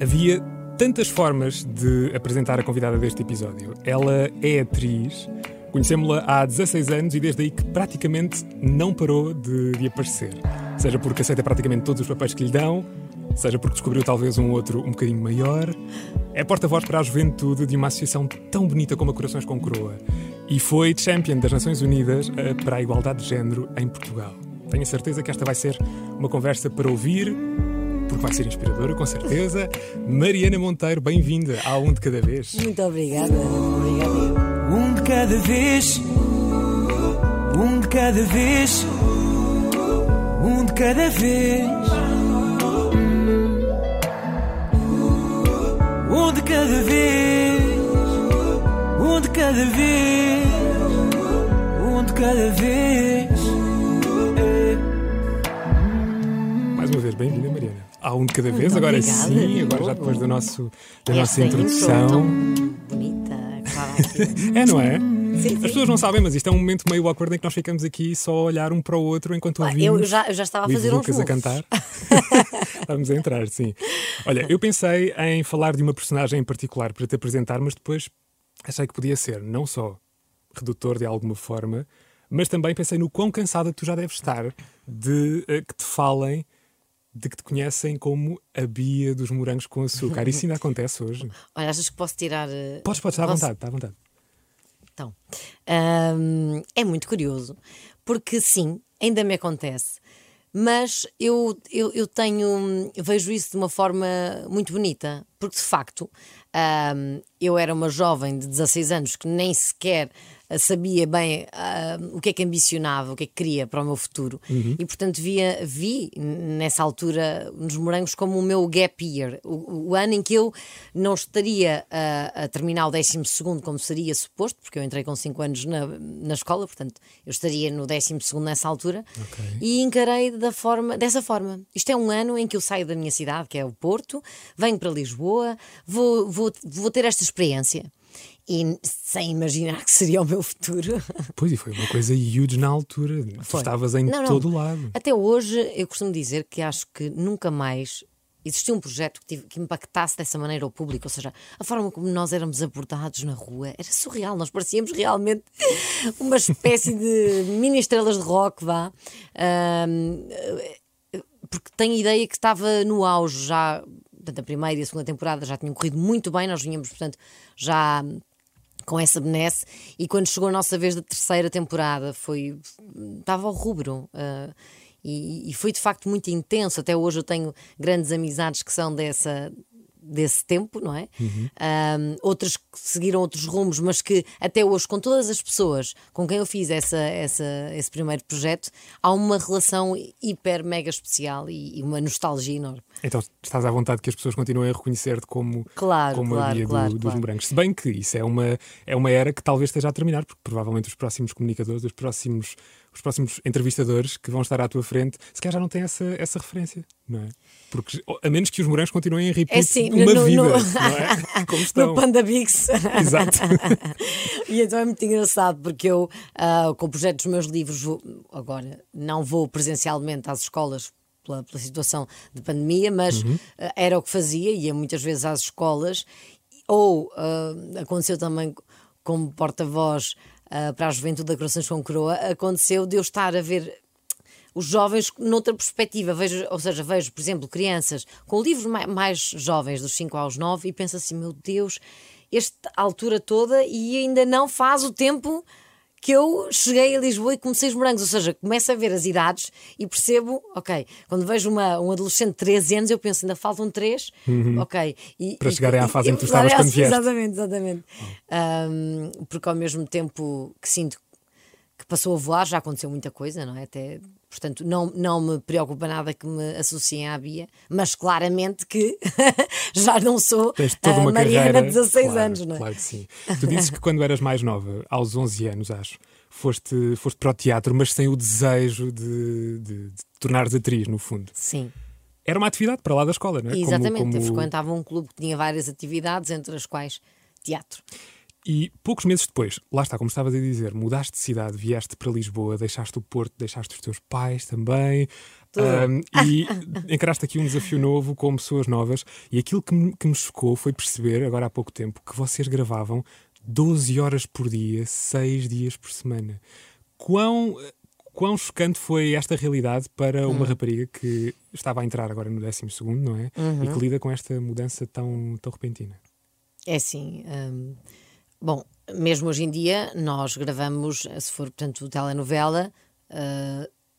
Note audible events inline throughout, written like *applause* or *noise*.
Havia tantas formas de apresentar a convidada deste episódio. Ela é atriz, conhecemos-la há 16 anos e desde aí que praticamente não parou de, de aparecer. Seja porque aceita praticamente todos os papéis que lhe dão, seja porque descobriu talvez um outro um bocadinho maior. É porta-voz para a juventude de uma associação tão bonita como a Corações com Coroa e foi champion das Nações Unidas eh, para a igualdade de género em Portugal. Tenho certeza que esta vai ser uma conversa para ouvir, porque vai ser inspiradora, com certeza. Mariana Monteiro, bem-vinda ao Um de Cada Vez. Muito obrigada. Obrigada. Um de cada vez, um de cada vez, um de cada vez. Um de cada vez, um de cada vez, um de cada vez. Mais uma vez, bem-vinda, Mariana. Ao Um de Cada Vez, Muito agora obrigada, sim, agora já depois do nosso, da nossa intro introdução. bonita. *laughs* É, não é? Sim, As sim. pessoas não sabem, mas isto é um momento meio awkward em que nós ficamos aqui só a olhar um para o outro enquanto Ah, ouvimos. Eu já, eu já estava a fazer uns Lucas a cantar. *laughs* Vamos a entrar, sim. Olha, eu pensei em falar de uma personagem em particular para te apresentar, mas depois achei que podia ser não só redutor de alguma forma, mas também pensei no quão cansada tu já deves estar de eh, que te falem de que te conhecem como a Bia dos morangos com açúcar. Isso ainda acontece hoje. *laughs* Olha, achas que posso tirar. eh, Podes, podes, está à posso- vontade, está à vontade. Então, hum, é muito curioso, porque sim, ainda me acontece, mas eu, eu, eu tenho, vejo isso de uma forma muito bonita, porque de facto hum, eu era uma jovem de 16 anos que nem sequer sabia bem ah, o que é que ambicionava, o que é que queria para o meu futuro, e portanto via, vi nessa altura nos morangos como o meu gap year, o, o ano em que eu não estaria a, a terminar o 12 como seria suposto, porque eu entrei com 5 anos na, na escola, portanto eu estaria no 12 nessa altura, e encarei da forma, dessa forma. Isto é um ano em que eu saio da minha cidade, que é o Porto, venho para Lisboa, vou, vou, vou ter esta experiência. E sem imaginar que seria o meu futuro. *laughs* Pois, e foi uma coisa huge na altura. Tu Foi. estavas em Não, todo o lado. Até hoje, eu costumo dizer que acho que nunca mais existiu um projeto que, tive- que impactasse dessa maneira o público. Ou seja, a forma como nós éramos abordados na rua era surreal. Nós parecíamos realmente uma espécie de *laughs* mini estrelas de rock, vá. Ahm, porque tenho a ideia que estava no auge já. Portanto, a primeira e a segunda temporada já tinham corrido muito bem, nós vinhamos, portanto, já com essa benesse e quando chegou a nossa vez da terceira temporada foi estava ao rubro ah, e, e foi de facto muito intenso. Até hoje eu tenho grandes amizades que são dessa desse tempo, não é? Ahm, outras que seguiram outros rumos, mas que até hoje, com todas as pessoas com quem eu fiz essa, essa, esse primeiro projeto, há uma relação hiper, mega especial e, e uma nostalgia enorme. Então estás à vontade que as pessoas continuem a reconhecer-te como, Claro, como a claro, Bia do- claro, dos claro. morangos. Se bem que isso é uma, é uma era que talvez esteja a terminar, porque provavelmente os próximos comunicadores, os próximos, os próximos entrevistadores que vão estar à tua frente, se calhar já não têm essa, essa referência, não é? Porque a menos que os morangos continuem a repetir É sim, uma no- vida, no- *laughs* não é? Como estão. No Panda Bix. *laughs* Exato. *laughs* e então é muito engraçado porque eu, ah, com o projeto dos meus livros, vou- agora não vou presencialmente às escolas pela, pela situação de pandemia, mas ah, era o que fazia, ia muitas vezes às escolas, ou ah, aconteceu também como porta-voz ah, para a juventude da Corações com Coroa, aconteceu de eu estar a ver os jovens noutra perspectiva. Vejo, ou seja, vejo, por exemplo, crianças com livros mai- mais, jovens, dos 5 aos 9, e penso assim: meu Deus, esta altura toda e ainda não faz o tempo que eu cheguei a Lisboa e comecei os morangos. Ou seja, começo a ver as idades e percebo, ok, quando vejo uma, um adolescente de 13 anos, eu penso, ainda faltam 3, ok. E, Uhum. Para e- chegarem à e- fase em que tu estavas quando vieste. Exatamente, exatamente. Ahm, porque ao mesmo tempo que sinto que passou a voar, já aconteceu muita coisa, não é? Até, portanto, não, não me preocupa nada que me associem à Bia, mas claramente que *laughs* já não sou Tens toda a uma Mariana carreira. de 16 claro, anos, não é? Claro que sim. Tu dizes que quando eras mais nova, aos 11 anos, acho, foste, foste para o teatro, mas sem o desejo de, de, de tornares atriz, no fundo. Sim, Era uma atividade para lá da escola, não é? Como- exatamente. Eu como- frequentava um clube que tinha várias atividades, entre as quais teatro. E poucos meses depois, lá está, como estavas a dizer, mudaste de cidade, vieste para Lisboa, deixaste o Porto, deixaste os teus pais também. Um, *laughs* e encaraste aqui um desafio novo com pessoas novas. E aquilo que me, que me chocou foi perceber, agora há pouco tempo, que vocês gravavam 12 horas por dia, 6 dias por semana. Quão, quão chocante foi esta realidade para uma rapariga que estava a entrar agora no 12, não é? E que lida com esta mudança tão, tão repentina? É assim. hum, bom, mesmo hoje em dia, nós gravamos, se for, portanto, telenovela,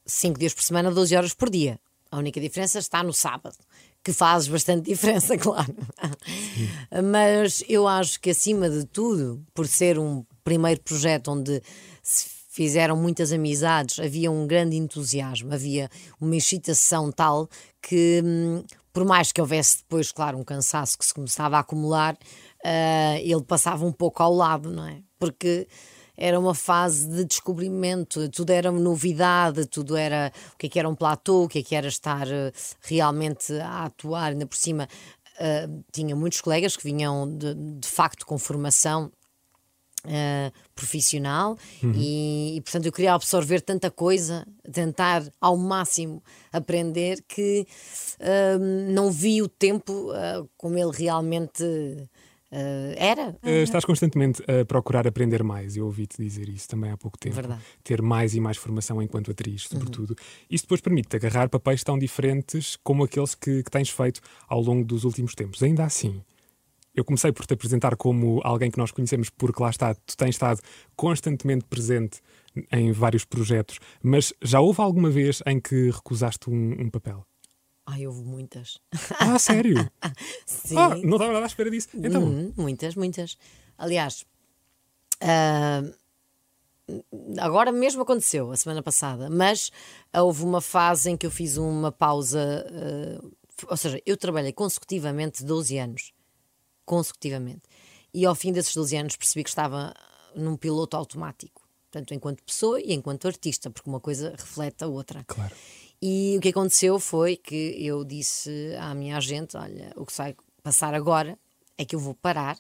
5 dias por semana, 12 horas por dia. A única diferença está no sábado, que faz bastante *laughs* diferença, claro. Mas eu acho que, acima de tudo, por ser um primeiro projeto onde se fizeram muitas amizades, havia um grande entusiasmo, havia uma excitação tal que, hum, por mais que houvesse depois, claro, um cansaço que se começava a acumular, ah, ele passava um pouco ao lado, não é? Porque era uma fase de descobrimento, tudo era novidade, tudo era o que é que era um platô, o que é que era estar eh, realmente a atuar, ainda por cima. ah, tinha muitos colegas que vinham de, de facto com formação eh, profissional e, e, portanto eu queria absorver tanta coisa, tentar ao máximo aprender que ah, não vi o tempo ah, como ele realmente ah, era. Uh, estás constantemente a procurar aprender mais. Eu ouvi-te dizer isso também há pouco tempo. Verdade. Ter mais e mais formação enquanto atriz, sobretudo. Isso depois permite-te agarrar papéis tão diferentes como aqueles que, que tens feito ao longo dos últimos tempos. Ainda assim, eu comecei por te apresentar como alguém que nós conhecemos, porque lá está, tu tens estado constantemente presente em vários projetos, mas já houve alguma vez em que recusaste um, um papel? Ai, houve muitas. Ah, sério? *laughs* Sim. Ah, não estava nada à espera disso. Então, Uhum, muitas, muitas. Aliás, ah, agora mesmo aconteceu, a semana passada, mas houve uma fase em que eu fiz uma pausa. ah, ou seja, eu trabalhei consecutivamente 12 anos. Consecutivamente. E ao fim desses 12 anos percebi que estava num piloto automático. Portanto, enquanto pessoa e enquanto artista, porque uma coisa reflete a outra. claro. E o que aconteceu foi que eu disse à minha agente: Olha, o que vai passar agora é que eu vou parar.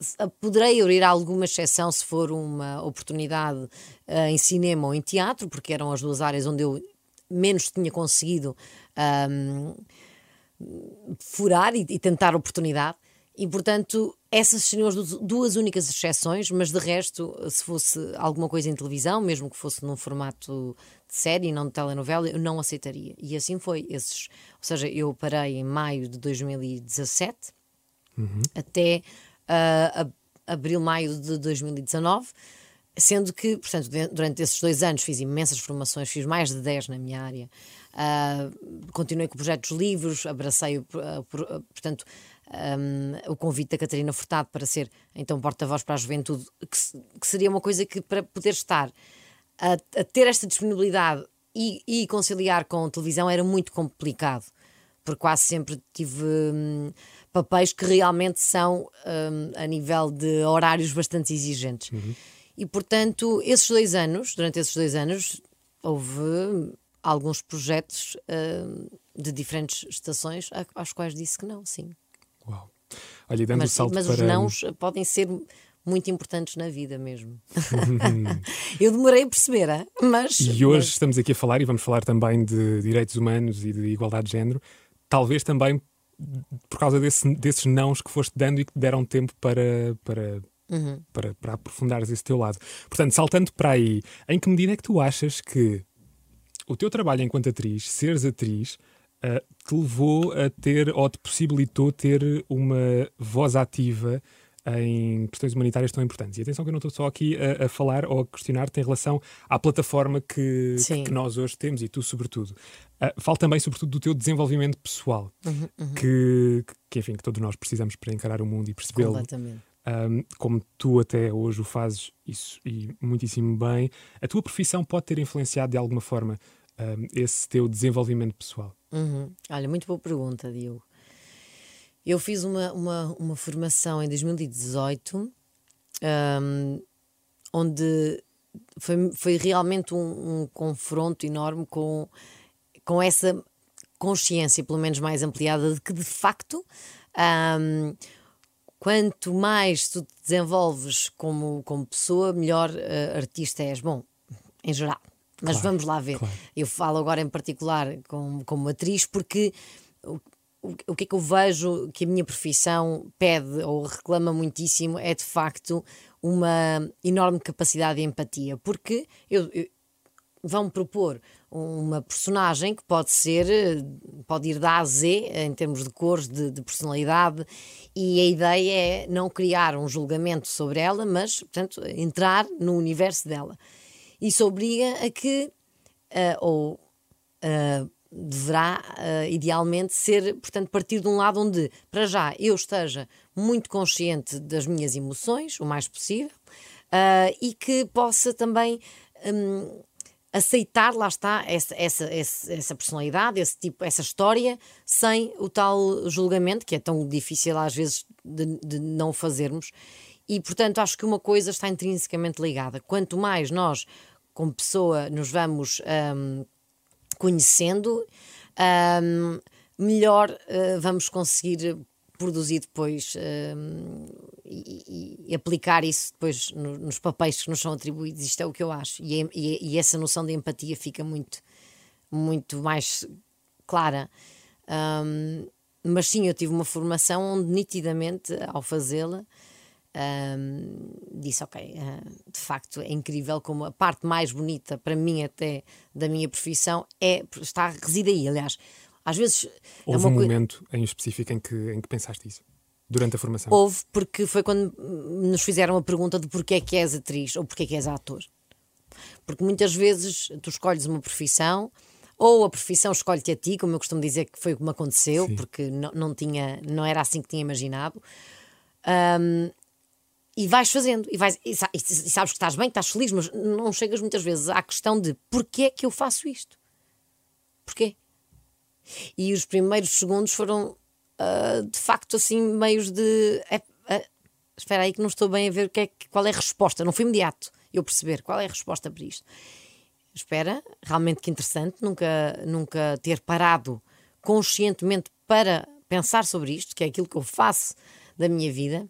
Se- poderei abrir alguma exceção se for uma oportunidade eh, em cinema ou em teatro, porque eram as duas áreas onde eu menos tinha conseguido ahm, furar e, e tentar oportunidade. E, portanto, essas seriam as du- duas únicas exceções, mas de resto, se fosse alguma coisa em televisão, mesmo que fosse num formato de série, não de telenovela, eu não aceitaria. E assim foi. Esses, ou seja, eu parei em maio de 2017 até ah, ab- abril, maio de 2019. Sendo que, portanto, durante esses dois anos fiz imensas formações, fiz mais de 10 na minha área. Ah, continuei com projetos livros, abracei, o- ah, por- portanto, um, o convite da Catarina Furtado para ser então porta-voz para a juventude, que, que seria uma coisa que para poder estar a, a ter esta disponibilidade e, e conciliar com televisão era muito complicado, porque quase sempre tive hum, papéis que realmente são hum, a nível de horários bastante exigentes. E portanto, esses dois anos, durante esses dois anos, houve alguns projetos hum, de diferentes estações a- aos quais disse que não, sim. Uau. Olha, dando Mas, salto mas para... os nãos podem ser muito importantes na vida mesmo. *laughs* Eu demorei a perceber, hein? mas. E hoje mas- estamos aqui a falar, e vamos falar também de direitos humanos e de igualdade de género, talvez também por causa desse- desses nãos que foste dando e que te deram tempo para, para, Uhum. para, para aprofundares esse teu lado. Portanto, saltando para aí, em que medida é que tu achas que o teu trabalho enquanto atriz, seres atriz, te levou a ter ou te possibilitou ter uma voz ativa em questões humanitárias tão importantes. E atenção que eu não estou só aqui a, a falar ou a questionar-te em relação à plataforma que, Sim. que nós hoje temos e tu, sobretudo. Ah, falo também, sobretudo, do teu desenvolvimento pessoal, Que, que, enfim, que todos nós precisamos para encarar o mundo e percebê-lo Completamente. um, como tu até hoje o fazes isso e muitíssimo bem, a tua profissão pode ter influenciado de alguma forma um, esse teu desenvolvimento pessoal? Uhum. Olha, muito boa pergunta, Diogo. Eu fiz uma, uma, uma formação em 2018 hum, onde foi, foi realmente um, um confronto enorme com, com essa consciência, pelo menos mais ampliada, de que de facto hum, quanto mais tu te desenvolves como, como pessoa, melhor eh, artista és. Bom, em geral. Mas Claro, vamos lá ver. claro. Eu falo agora em particular como, como atriz, porque o, o, o que é que eu vejo que a minha profissão pede ou reclama muitíssimo é de facto uma enorme capacidade de empatia. Porque eu, eu- vão propor uma personagem que pode ser, pode ir da A a Z em termos de cores, de, de personalidade, e a ideia é não criar um julgamento sobre ela, mas, portanto, entrar no universo dela. Isso obriga a que, eh, ou eh, deverá, eh, idealmente, ser, portanto, partir de um lado onde, para já, eu esteja muito consciente das minhas emoções, o mais possível, e que possa também hum, aceitar, lá está, essa, essa, essa, essa personalidade, esse tipo, essa história, sem o tal julgamento, que é tão difícil às vezes de, de não fazermos. E, portanto, acho que uma coisa está intrinsecamente ligada. Quanto mais nós, como pessoa, nos vamos hum, conhecendo, hum, melhor uh, vamos conseguir produzir depois hum, e, e- aplicar isso depois no- nos papéis que nos são atribuídos. Isto é o que eu acho. E, e- e essa noção de empatia fica muito, muito mais clara. Hum, mas sim, eu tive uma formação onde nitidamente, ao fazê-la, hum, disse: Ok, ah, de facto é incrível como a parte mais bonita para mim, até da minha profissão, é está reside aí. Aliás, às vezes é Houve uma um momento em específico em que, em que pensaste isso? Durante a formação? Houve, porque foi quando nos fizeram a pergunta de porquê é que és atriz ou porquê é que és ator. Porque muitas vezes tu escolhes uma profissão ou a profissão escolhe-te a ti, como eu costumo dizer que foi como aconteceu, Sim. porque não, não, tinha, não era assim que tinha imaginado. Hum, e vais fazendo, e, vais, e sa- sabes que estás bem, que estás feliz, mas não chegas muitas vezes à questão de porquê é que eu faço isto? Porquê? E os primeiros segundos foram ah, de facto assim meios de é, ah, espera aí que não estou bem a ver que é, qual é a resposta, não foi imediato eu perceber qual é a resposta para isto. Espera, realmente que interessante, nunca, nunca ter parado conscientemente para pensar sobre isto, que é aquilo que eu faço da minha vida.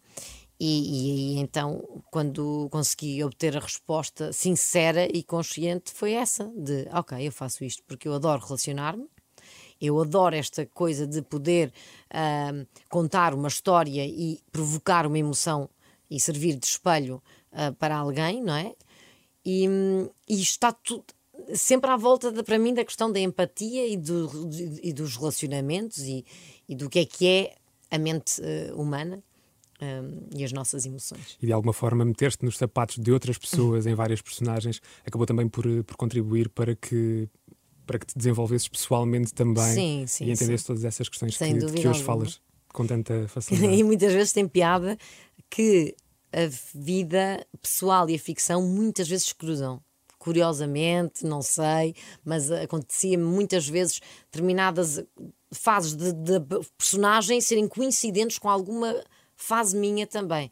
E, e então, quando consegui obter a resposta sincera e consciente, foi essa: de ok, eu faço isto porque eu adoro relacionar-me, eu adoro esta coisa de poder ahm, contar uma história e provocar uma emoção e servir de espelho ah, para alguém, não é? E, e está tudo sempre à volta, de, para mim, da questão da empatia e, do- e dos relacionamentos e, e do que é que é a mente eh, humana hum, e as nossas emoções. E de alguma forma meter-te nos sapatos de outras pessoas em várias personagens acabou também por, eh, por contribuir para que para que te desenvolvesses pessoalmente também Sim, sim, e entendesses todas essas questões Sem que, de que hoje alguma. falas com tanta facilidade. *laughs* e muitas vezes tem piada que a vida pessoal e a ficção muitas vezes cruzam. Curiosamente, não sei, mas acontecia muitas vezes determinadas fases de, de personagem serem coincidentes com alguma fase minha também.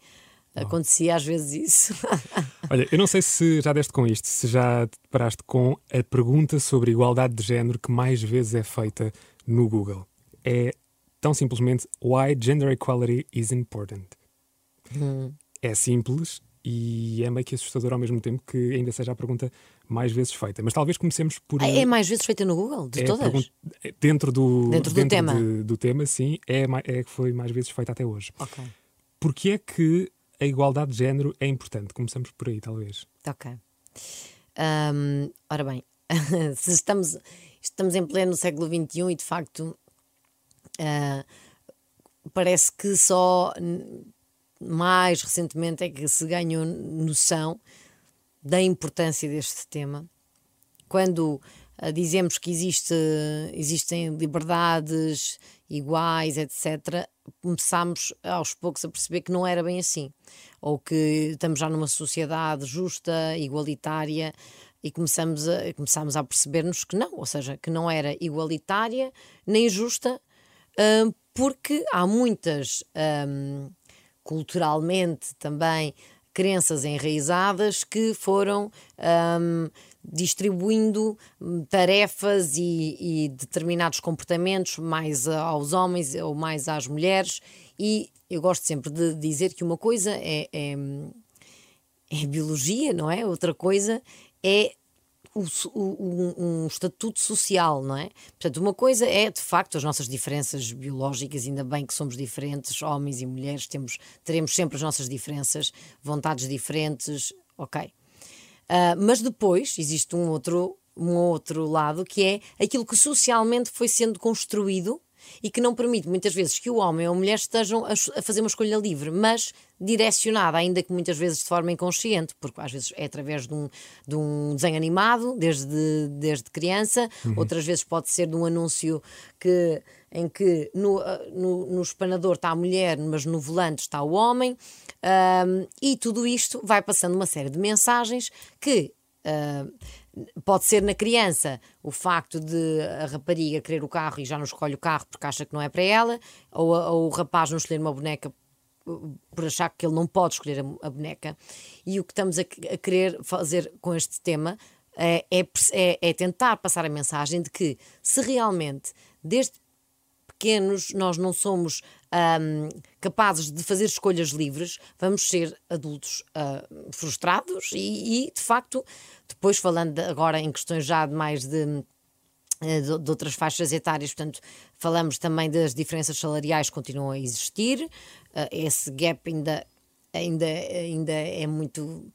Acontecia às vezes isso. *laughs* Olha, eu não sei se já deste com isto, se já te deparaste com a pergunta sobre igualdade de género que mais vezes é feita no Google. É tão simplesmente Why Gender Equality is Important. É simples e é meio que assustador ao mesmo tempo que ainda seja a pergunta mais vezes feita. Mas talvez comecemos por. é mais vezes feita no Google, de é todas. pergunta- dentro do, Dentro do tema. de- do tema, sim, é, é que foi mais vezes feita até hoje. Ok, Porquê é que a igualdade de género é importante? Começamos por aí, talvez. ok. Hum, ora bem, *laughs* se estamos, estamos em pleno século XXI e de facto ah, parece que só mais recentemente é que se ganhou noção da importância deste tema. Quando ah, dizemos que existe, existem liberdades iguais, etc., começámos aos poucos a perceber que não era bem assim. Ou que estamos já numa sociedade justa, igualitária, e começamos a, começámos a perceber-nos que não, ou seja, que não era igualitária nem justa, hum, porque há muitas, hum, culturalmente também, crenças enraizadas que foram hum, distribuindo hum, tarefas e, e determinados comportamentos mais aos homens ou mais às mulheres. E eu gosto sempre de dizer que uma coisa é- é é biologia, não é? Outra coisa é o, o, um, estatuto social, não é? Portanto, uma coisa é de facto as nossas diferenças biológicas, ainda bem que somos diferentes, homens e mulheres, temos, teremos sempre as nossas diferenças, vontades diferentes, ok. Uh, mas depois existe um outro, um outro lado que é aquilo que socialmente foi sendo construído e que não permite muitas vezes que o homem ou a mulher estejam a, fazer uma escolha livre, mas direcionada, ainda que muitas vezes de forma inconsciente, porque às vezes é através de um, de um desenho animado, desde, desde criança, uhum. outras vezes pode ser de um anúncio que, em que no, no, no espanador está a mulher, mas no volante está o homem, um, e tudo isto vai passando uma série de mensagens que. Uh, Pode ser na criança o facto de a rapariga querer o carro e já não escolhe o carro porque acha que não é para ela, ou, ou o rapaz não escolher uma boneca por achar que ele não pode escolher a, a boneca. E o que estamos a, a querer fazer com este tema é, é, é, é, tentar passar a mensagem de que se realmente, desde pequenos, nós não somos um, capazes de fazer escolhas livres, vamos ser adultos uh, frustrados e, e, de facto, depois falando agora em questões já de mais de eh, de, de, outras faixas etárias, portanto, falamos também das diferenças salariais que continuam a existir, uh, esse gap ainda, ainda, ainda é muito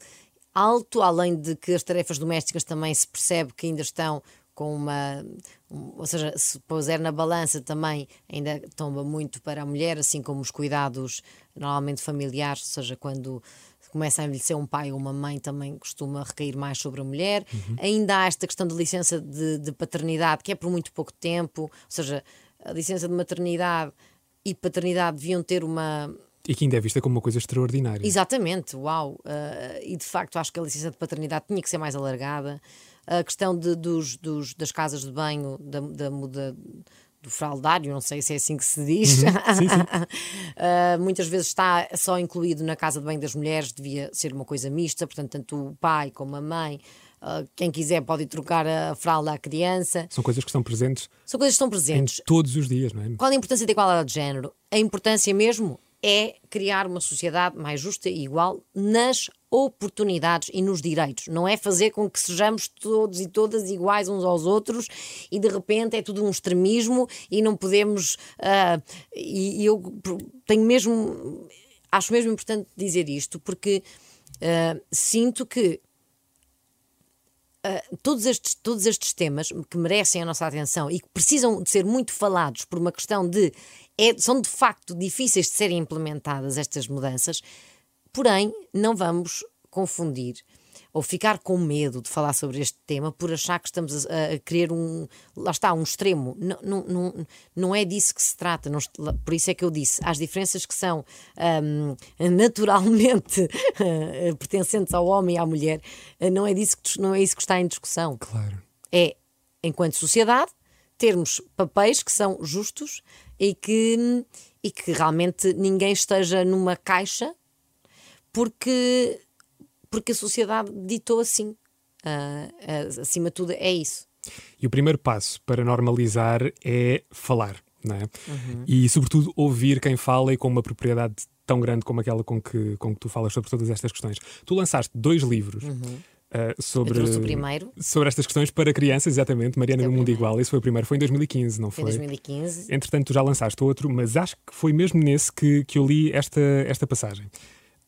alto, além de que as tarefas domésticas também se percebe que ainda estão com uma. ou seja, se puser na balança também ainda tomba muito para a mulher, assim como os cuidados normalmente familiares, ou seja, quando começa a envelhecer um pai ou uma mãe também costuma recair mais sobre a mulher. Uhum. Ainda há esta questão de licença de, de, paternidade, que é por muito pouco tempo, ou seja, a licença de maternidade e paternidade deviam ter uma. E que ainda é vista como uma coisa extraordinária. Exatamente, uau! Uh, e de facto acho que a licença de paternidade tinha que ser mais alargada a questão de, dos, dos, das casas de banho, da, da, da do fraldário, não sei se é assim que se diz, uhum. sim, sim. uh, *laughs* muitas vezes está só incluído na casa de banho das mulheres, devia ser uma coisa mista, portanto, tanto o pai como a mãe. Uh, quem quiser pode trocar a fralda à criança. São coisas que estão presentes. São coisas que estão presentes. Todos os dias, não é? Qual a importância da igualdade de género? A importância mesmo é criar uma sociedade mais justa e igual nas oportunidades e nos direitos. Não é fazer com que sejamos todos e todas iguais uns aos outros e de repente é tudo um extremismo e não podemos. Uh, e, e, eu tenho mesmo. Acho mesmo importante dizer isto porque uh, sinto que. Uh, todos, estes, todos estes temas que merecem a nossa atenção e que precisam de ser muito falados por uma questão de é, são de facto difíceis de serem implementadas estas mudanças, porém não vamos confundir ou ficar com medo de falar sobre este tema por achar que estamos a, a querer um. Lá está, um extremo. Não, não, não, não é disso que se trata. Não, por isso é que eu disse: as diferenças que são um, naturalmente pertencentes ao homem e à mulher, não é, disso que, não é isso que está em discussão. Claro. É, enquanto sociedade, termos papéis que são justos e que, e que realmente ninguém esteja numa caixa porque, porque a sociedade ditou assim. Uh, uh, acima de tudo, é isso. E o primeiro passo para normalizar é falar. Não é? Uhum. E, sobretudo, ouvir quem fala e com uma propriedade tão grande como aquela com que, com que tu falas sobre todas estas questões. Tu lançaste dois livros. Uhum uh, sobre, sobre estas questões para crianças, exatamente, Mariana no Mundo Igual. Esse foi o primeiro, foi em 2015, não foi? Foi em 2015. Entretanto, tu já lançaste outro, mas acho que foi mesmo nesse que, que eu li esta, esta passagem.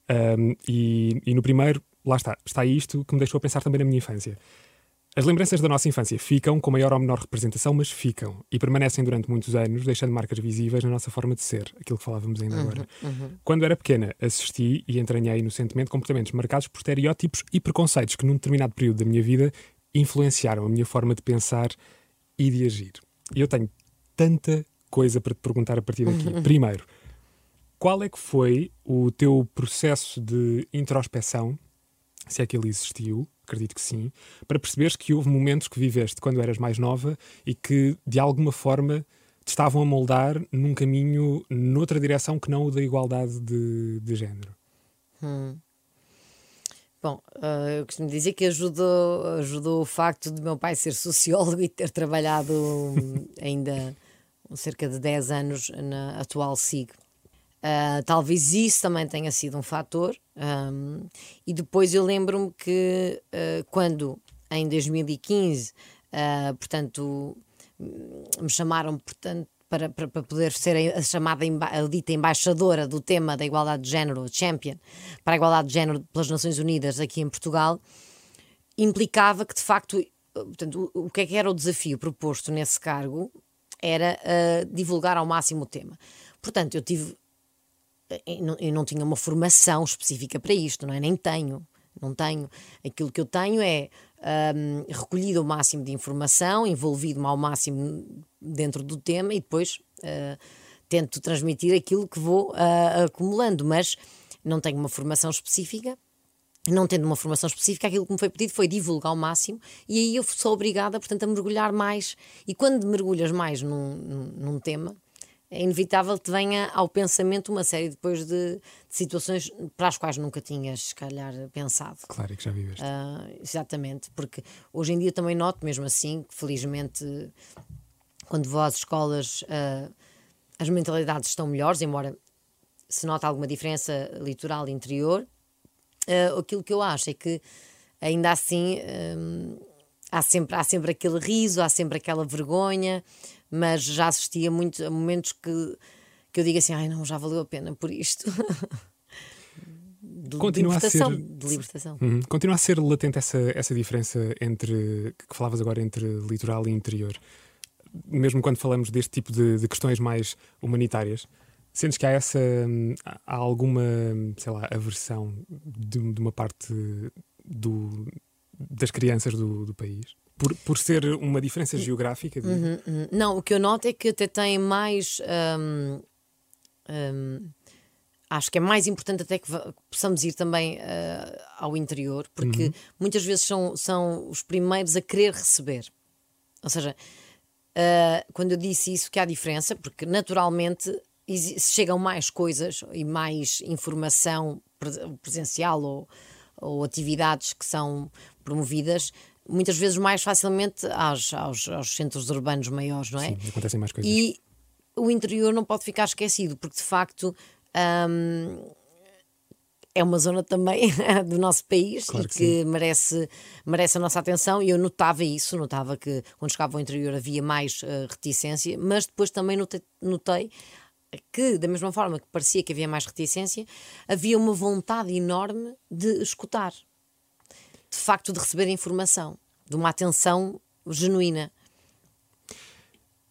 Um, e, e no primeiro, lá está, está isto que me deixou a pensar também na minha infância. As lembranças da nossa infância ficam, com maior ou menor representação, mas ficam e permanecem durante muitos anos, deixando marcas visíveis na nossa forma de ser, aquilo que falávamos ainda uhum, agora. Uhum. Quando era pequena, assisti e entranhei inocentemente comportamentos marcados por estereótipos e preconceitos que, num determinado período da minha vida, influenciaram a minha forma de pensar e de agir. E eu tenho tanta coisa para te perguntar a partir daqui. Uhum. Primeiro, qual é que foi o teu processo de introspeção, se é que ele existiu? Acredito que sim, para perceberes que houve momentos que viveste quando eras mais nova e que de alguma forma te estavam a moldar num caminho noutra direção que não o da igualdade de, de género. Hum. Bom, uh, eu costumo dizer que ajudou, ajudou o facto de meu pai ser sociólogo *laughs* e ter trabalhado ainda cerca de 10 anos na atual SIG. Uh, talvez isso também tenha sido um fator. Um, e depois eu lembro-me que uh, quando em 2015, uh, portanto, me chamaram, portanto, para, para, para, poder ser a chamada a dita embaixadora do tema da igualdade de género, champion, para a igualdade de género pelas Nações Unidas aqui em Portugal, implicava que de facto, portanto, o, o que é que era o desafio proposto nesse cargo era divulgar ao máximo o tema. Portanto, eu tive eu não tinha uma formação específica para isto, não é? Nem tenho, não tenho. Aquilo que eu tenho é um, recolhido o máximo de informação, envolvido-me ao máximo dentro do tema e depois uh, tento transmitir aquilo que vou uh, acumulando, mas não tenho uma formação específica. Não tendo uma formação específica, aquilo que me foi pedido foi divulgar ao máximo, e aí eu sou obrigada, portanto, a mergulhar mais. E quando mergulhas mais num, num, num tema, é inevitável que te venha ao pensamento uma série depois de, de, situações para as quais nunca tinhas, se calhar, pensado. Claro, e que já viveste. Uh, exatamente, porque hoje em dia também noto, mesmo assim, que felizmente, quando vou às escolas, uh, as mentalidades estão melhores, embora se nota alguma diferença litoral e interior. Uh, aquilo que eu acho é que, ainda assim, há, sempre, há sempre aquele riso, há sempre aquela vergonha mas já assistia muito a momentos que, que eu digo assim, ai não, já valeu a pena por isto. *laughs* de, Continua de libertação. A ser, de libertação. Uhum. Continua a ser latente essa, essa diferença entre que falavas agora entre litoral e interior. Mesmo quando falamos deste tipo de, de questões mais humanitárias, sentes que há essa há alguma, sei lá, aversão de, de uma parte do, das crianças do, do país? Por, por ser uma diferença geográfica? Uhum, uhum. Não, o que eu noto é que até tem mais. Hum, hum, acho que é mais importante até que possamos ir também uh, ao interior, porque uhum. muitas vezes são, são os primeiros a querer receber. Ou seja, uh, quando eu disse isso, que há diferença, porque naturalmente chegam mais coisas e mais informação presencial ou, ou atividades que são promovidas muitas vezes mais facilmente aos, aos, aos centros urbanos maiores, não é? Sim, acontecem mais coisas. E o interior não pode ficar esquecido, porque de facto. Hum, é uma zona também *laughs* do nosso país claro e que, que merece, merece a nossa atenção. E eu notava isso, notava que quando chegava ao interior havia mais uh, reticência, mas depois também notei, notei, que, da mesma forma que parecia que havia mais reticência, havia uma vontade enorme de escutar de facto de receber informação, de uma atenção genuína.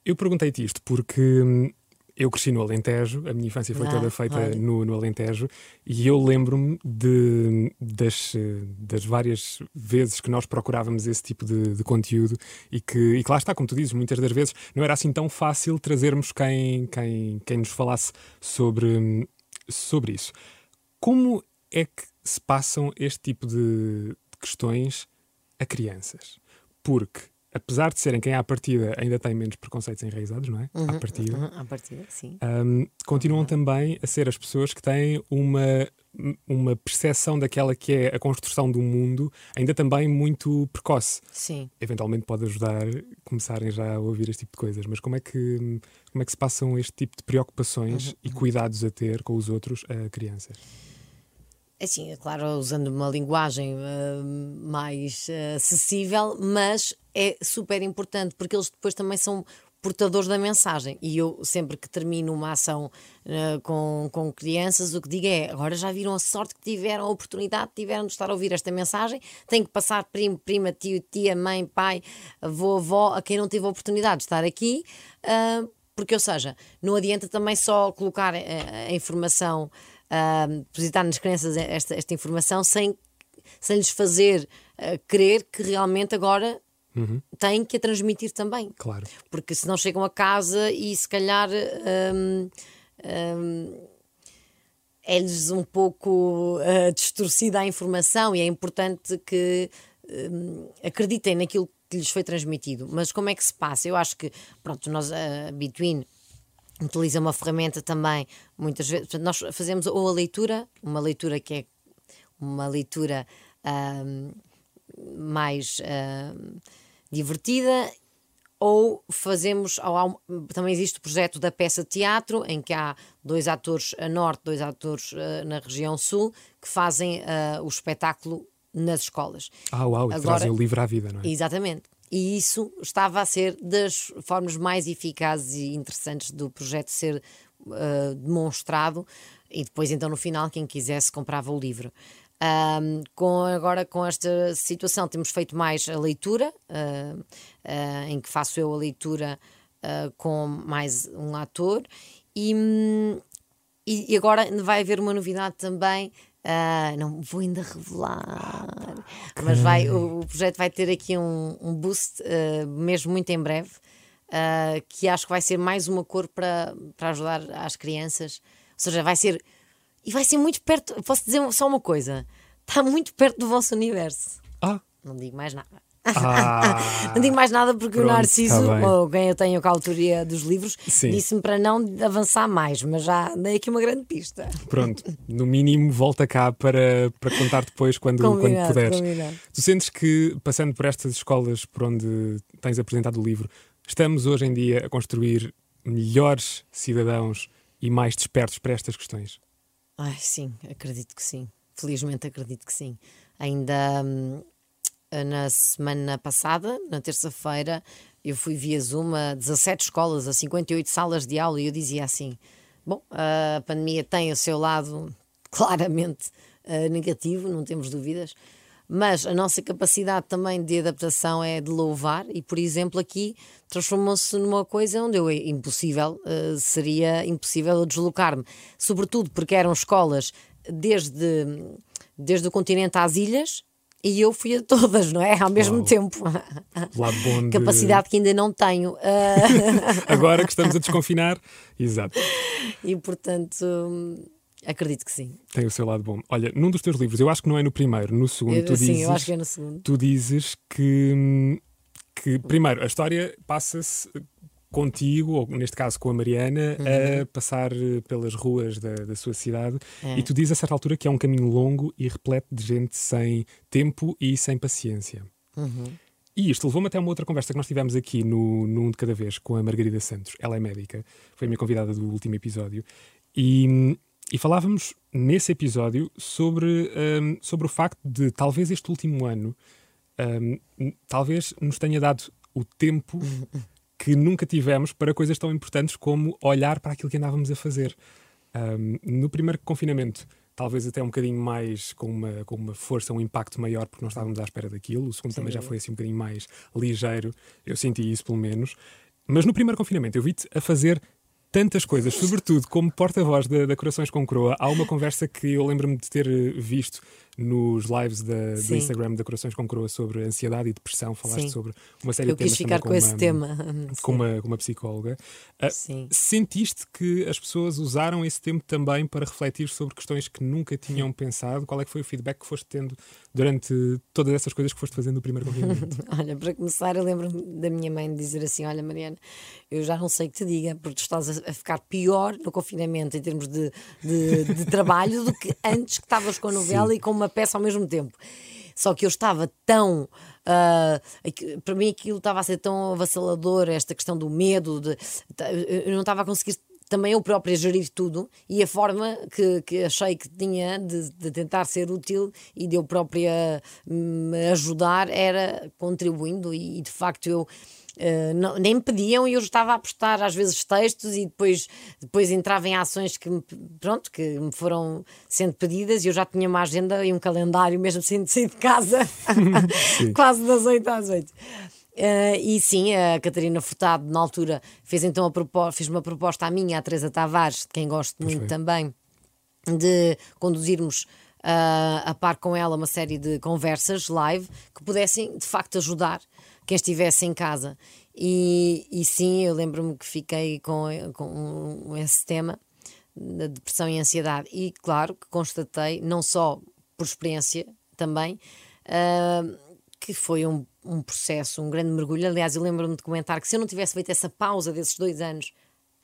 Eu perguntei-te isto porque hum, eu cresci no Alentejo, a minha infância foi ah, toda feita no, no, Alentejo, e eu lembro-me de, das, das várias vezes que nós procurávamos esse tipo de, de conteúdo e que, e que lá está, como tu dizes, muitas das vezes não era assim tão fácil trazermos quem, quem, quem nos falasse sobre, sobre isso. Como é que se passam este tipo de, questões a crianças. Porque, apesar de serem quem à partida ainda tem menos preconceitos enraizados, não é? Uhum, à partida. Uhum, à partida, sim. Um, continuam uhum. também a ser as pessoas que têm uma, uma percepção daquela que é a construção do mundo ainda também muito precoce. Sim. Eventualmente pode ajudar começarem já a ouvir este tipo de coisas. Mas como é que, como é que se passam este tipo de preocupações uhum, e uhum. cuidados a ter com os outros a crianças? Assim, é claro, usando uma linguagem uh, mais uh, acessível, mas é super importante porque eles depois também são portadores da mensagem. E eu, sempre que termino uma ação uh, com, com crianças, o que digo é: agora já viram a sorte que tiveram, a oportunidade que tiveram de estar a ouvir esta mensagem, tem que passar primo, prima, tio, tia, mãe, pai, avô, avó, a quem não teve a oportunidade de estar aqui. Uh, porque, ou seja, não adianta também só colocar a, a informação uh, depositar nas crianças esta, esta informação sem, sem lhes fazer uh, crer que realmente agora uhum. têm que a transmitir também. Claro. Porque se não chegam a casa e se calhar. Um, um, é-lhes um pouco uh, distorcida a informação e é importante que acreditem naquilo que lhes foi transmitido. Mas como é que se passa? Eu acho que, pronto, nós, a uh, Between utiliza uma ferramenta também, muitas vezes. Portanto, nós fazemos ou a leitura, uma leitura que é uma leitura um, mais um, divertida, ou fazemos. Ou também existe o projeto da peça de teatro, em que há dois atores a norte, dois atores uh, na região sul, que fazem uh, o espetáculo nas escolas. Ah, uau, e Agora- trazem o livro à vida, não é? Exatamente. E isso estava a ser das formas mais eficazes e interessantes do projeto ser uh, demonstrado e depois então no final quem quisesse comprava o livro. Com, agora com esta situação temos feito mais a leitura, ah, ah, em que faço eu a leitura com mais um ator e, hum, e agora vai haver uma novidade também. Ah, não vou ainda revelar, mas vai, o, o projeto vai ter aqui um, um boost, ah, mesmo muito em breve, ah, que acho que vai ser mais uma cor para, para ajudar as crianças. Ou seja, vai ser. E vai ser muito perto. Posso dizer só uma coisa: está muito perto do vosso universo. Ah, Não digo mais nada. Ah *laughs* Não digo mais nada porque Pronto, o Narciso, tá ou quem eu tenho com a autoria dos livros, disse-me para não avançar mais, mas já dei aqui uma grande pista. pronto. No mínimo, volta cá para, para contar depois quando, quando Combinado, puderes. combinado. Tu sentes que, passando por estas escolas por onde tens apresentado o livro, estamos hoje em dia a construir melhores cidadãos e mais despertos para estas questões? Ai, sim, acredito que sim. Felizmente acredito que sim. Ainda hum, na semana passada, na terça-feira, eu fui via Zoom a 17 escolas, a 58 salas de aula, e eu dizia assim: bom, a pandemia tem o seu lado *laughs* claramente eh, negativo, não temos dúvidas. Mas a nossa capacidade também de adaptação é de louvar, e por exemplo, aqui transformou-se numa coisa onde eu impossível, eh, seria impossível deslocar-me, sobretudo porque eram escolas desde, desde o continente às ilhas e eu fui a todas, não é? Ao mesmo Uau. tempo. Lado bom de- Capacidade que ainda não tenho. *laughs* Agora que estamos a desconfinar, exato, e portanto, acredito que sim. tem o seu lado bom. Olha, num dos teus livros, eu acho que não é no primeiro, no segundo, Eu, tu sim, dizes, eu acho que é no segundo. tu dizes que, que, primeiro, a história passa-se contigo, ou neste caso com a Mariana, a passar eh, pelas ruas da, da sua cidade. É. E tu dizes a certa altura que é um caminho longo e repleto de gente sem tempo e sem paciência. E isto levou-me até uma outra conversa que nós tivemos aqui no, no Um de Cada Vez com a Margarida Santos. Ela é médica, foi a minha convidada do último episódio. E, e falávamos nesse episódio sobre, hum, sobre o facto de talvez este último ano hum, n- talvez nos tenha dado o tempo *laughs* que nunca tivemos para coisas tão importantes como olhar para aquilo que andávamos a fazer. Hum, no primeiro confinamento, talvez até um bocadinho mais com uma, com uma força, um impacto maior, porque não estávamos à espera daquilo. O segundo também já foi assim um bocadinho mais ligeiro, eu senti isso pelo menos. Mas no primeiro confinamento eu vi-te a fazer tantas coisas, sobretudo como porta-voz da, da Corações com Croa. Há uma conversa que eu lembro-me de ter eh, visto nos lives da, do Sim. Instagram da Corações com Croa sobre ansiedade e depressão. Falaste Sim. sobre uma série Eu de temas quis ficar também com esse uma- tema. *laughs* com uma, com uma psicóloga. Sim. Sentiste que as pessoas usaram esse tempo também para refletir sobre questões que nunca tinham pensado? Qual é que foi o feedback que foste tendo durante todas essas coisas que foste fazendo no primeiro confinamento? *laughs* Olha, para começar, eu lembro-me da minha mãe dizer assim: Olha, Mariana, eu já não sei o que te diga, porque tu estás a a ficar pior no confinamento em termos de, de, de trabalho do que antes que estavas com a *laughs* novela e com uma peça ao mesmo tempo. Só que eu estava tão. aqui- para mim, aquilo estava a ser tão avassalador, esta questão do medo, de, eu não estava a conseguir também eu própria gerir tudo e a forma que, que achei que tinha de, de tentar ser útil e de eu própria me ajudar era contribuindo e, de facto eu eh, não- nem me pediam e eu estava a postar às vezes textos e depois, depois entrava em ações que me, pronto, que me foram sendo pedidas e eu já tinha uma agenda e um calendário mesmo sem sair de casa. *laughs* Quase das 8 às 8 Uh, e sim, a Catarina Furtado, na altura, fez então a proposta, fez uma proposta à minha, à Teresa Tavares, de quem gosto muito também, de conduzirmos uh, a par com ela uma série de conversas live que pudessem de facto ajudar quem estivesse em casa. E, e sim, eu lembro-me que fiquei com, com esse tema da depressão e ansiedade. E claro que constatei, não só por experiência também, uh, que foi um, um processo, um grande mergulho. Aliás, eu lembro-me de comentar que se eu não tivesse feito essa pausa desses dois anos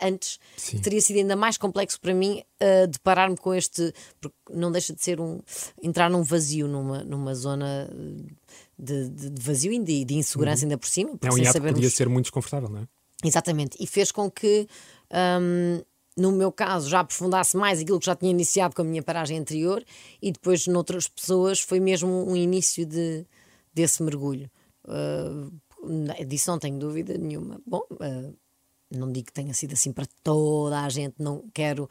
antes, Sim. teria sido ainda mais complexo para mim uh, deparar-me com este. Porque não deixa de ser um. entrar num vazio, numa, numa zona de, de- de vazio e de, de insegurança, ainda por cima. é porque um sem hiato sabermos- podia ser muito desconfortável, não é? Exatamente, e fez com que hum, no meu caso, já aprofundasse mais aquilo que já tinha iniciado com a minha paragem anterior, e depois, noutras pessoas, foi mesmo um início de, desse mergulho. Uh, disso não tenho dúvida nenhuma. Bom, uh, não digo que tenha sido assim para toda a gente, não quero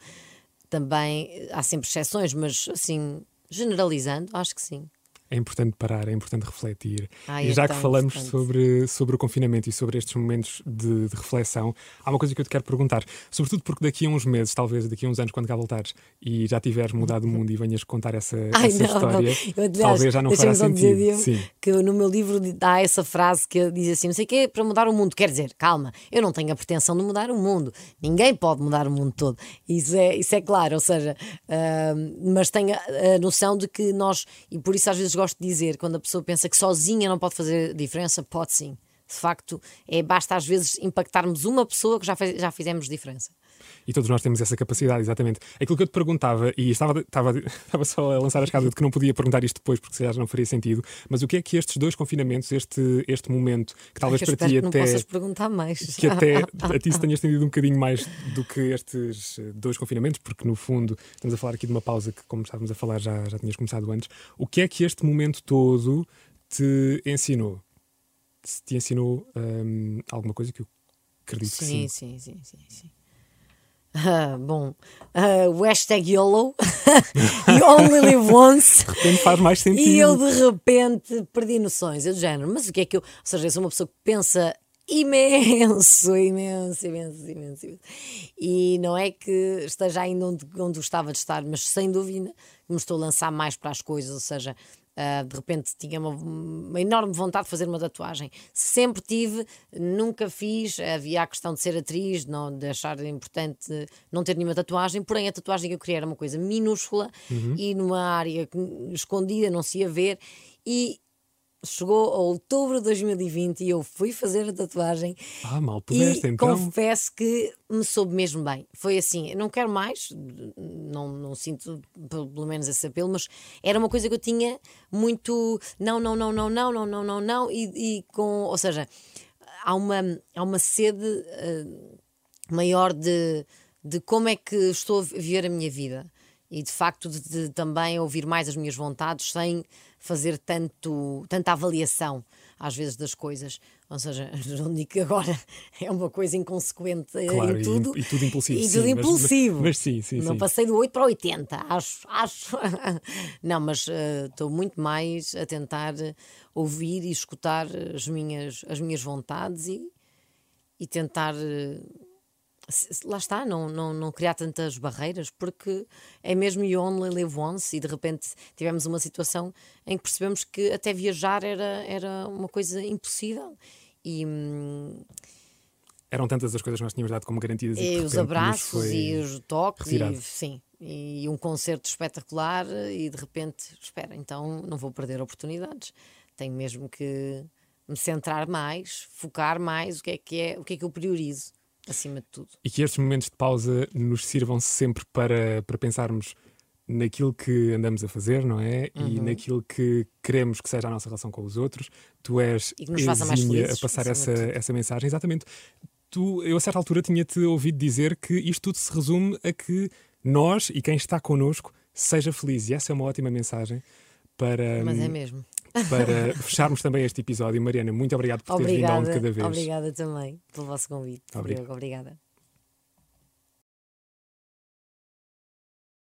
também. Há sempre exceções, mas assim, generalizando, acho que sim é importante parar, é importante refletir. Ai, e já é que falamos sobre, sobre o confinamento e sobre estes momentos de, de, reflexão, há uma coisa que eu te quero perguntar, sobretudo porque daqui a uns meses, talvez daqui a uns anos, quando cá voltares e já tiveres mudado o mundo e venhas contar essa, *laughs* Ai, essa não, história, não. Eu, talvez já não fará sentido. Dizer, que no meu livro há essa frase que diz assim: não sei o que é para mudar o mundo. Quer dizer, calma, eu não tenho a pretensão de mudar o mundo, ninguém pode mudar o mundo todo. Isso é, isso é claro, ou seja, uh, mas tenho a, a noção de que nós, e por isso às vezes gosto de dizer, quando a pessoa pensa que sozinha não pode fazer diferença, pode sim. De facto, é, basta às vezes impactarmos uma pessoa que já, fez, já fizemos diferença. E todos nós temos essa capacidade, exatamente. Aquilo que eu te perguntava, e estava, estava, *laughs* estava só a lançar a escada de que não podia perguntar isto depois, porque se já não faria sentido, mas o que é que estes dois confinamentos, este, este momento, que talvez Ai, que para ti até. não possas perguntar mais. Que até *laughs* a ti se tenha estendido um bocadinho mais do que estes dois confinamentos, porque no fundo estamos a falar aqui de uma pausa que, como estávamos a falar, já, já tinhas começado antes. O que é que este momento todo te ensinou? Se te ensinou hum, alguma coisa que eu acredito sim, que sim. Sim, sim, sim, sim. Uh, bom, uh, o hashtag YOLO, *laughs* you only live once. De repente faz mais sentido. E eu de repente perdi noções. Eu do género, mas o que é que eu. Ou seja, eu sou uma pessoa que pensa imenso, imenso, imenso, imenso, imenso. E não é que esteja ainda onde, onde gostava de estar, mas sem dúvida me estou a lançar mais para as coisas, ou seja, Uh, de repente tinha uma, uma, enorme vontade de fazer uma tatuagem. Sempre tive, nunca fiz. Havia a questão de ser atriz, não, de achar importante não ter nenhuma tatuagem. Porém, a tatuagem que eu queria era uma coisa minúscula uhum. e numa área escondida, não se ia ver. E chegou a outubro de 2020 e eu fui fazer a tatuagem. Ah, mal pudeste, e então. confesso que me soube mesmo bem. Foi assim, não quero mais, não, não sinto pelo menos esse apelo, mas era uma coisa que eu tinha muito não, não, não, não, não, não, não, não, não, e, e com, ou seja, há uma, há uma sede uh, maior de, de como é que estou a viver a minha vida e de facto de, de, também ouvir mais as minhas vontades sem fazer tanto, tanta avaliação às vezes das coisas. Ou seja, não digo que agora é uma coisa inconsequente claro, em tudo. E, e tudo impulsivo. E tudo impulsivo. Mas, mas, sim, sim. Não sim. passei do 8 para 80, acho. *laughs* acho. não, mas uh, estou muito mais a tentar ouvir e escutar as minhas, as minhas vontades e, e tentar. Uh, lá está, não, não, não criar tantas barreiras, porque é mesmo you only live once e de repente tivemos uma situação em que percebemos que até viajar era, era uma coisa impossível. E, hum, eram tantas as coisas que nós tínhamos dado como garantidas e, e os abraços e os toques retirado. e, sim, e um concerto espetacular e de repente, espera, então não vou perder oportunidades. Tenho mesmo que me centrar mais, focar mais o que é que é, o que é que eu priorizo acima de tudo. E que estes momentos de pausa nos sirvam sempre para, para pensarmos naquilo que andamos a fazer, não é? Uhum. E naquilo que queremos que seja a nossa relação com os outros. Tu és e que nos faça mais felizes, a passar essa, essa mensagem. Exatamente. Tu, eu a certa altura tinha-te ouvido dizer que isto tudo se resume a que nós e quem está connosco seja feliz. E essa é uma ótima mensagem para. Mas é mesmo para fecharmos também este episódio. Mariana, muito obrigado por teres vindo a um de cada vez. Obrigada também pelo vosso convite. Obrigado. Obrigada.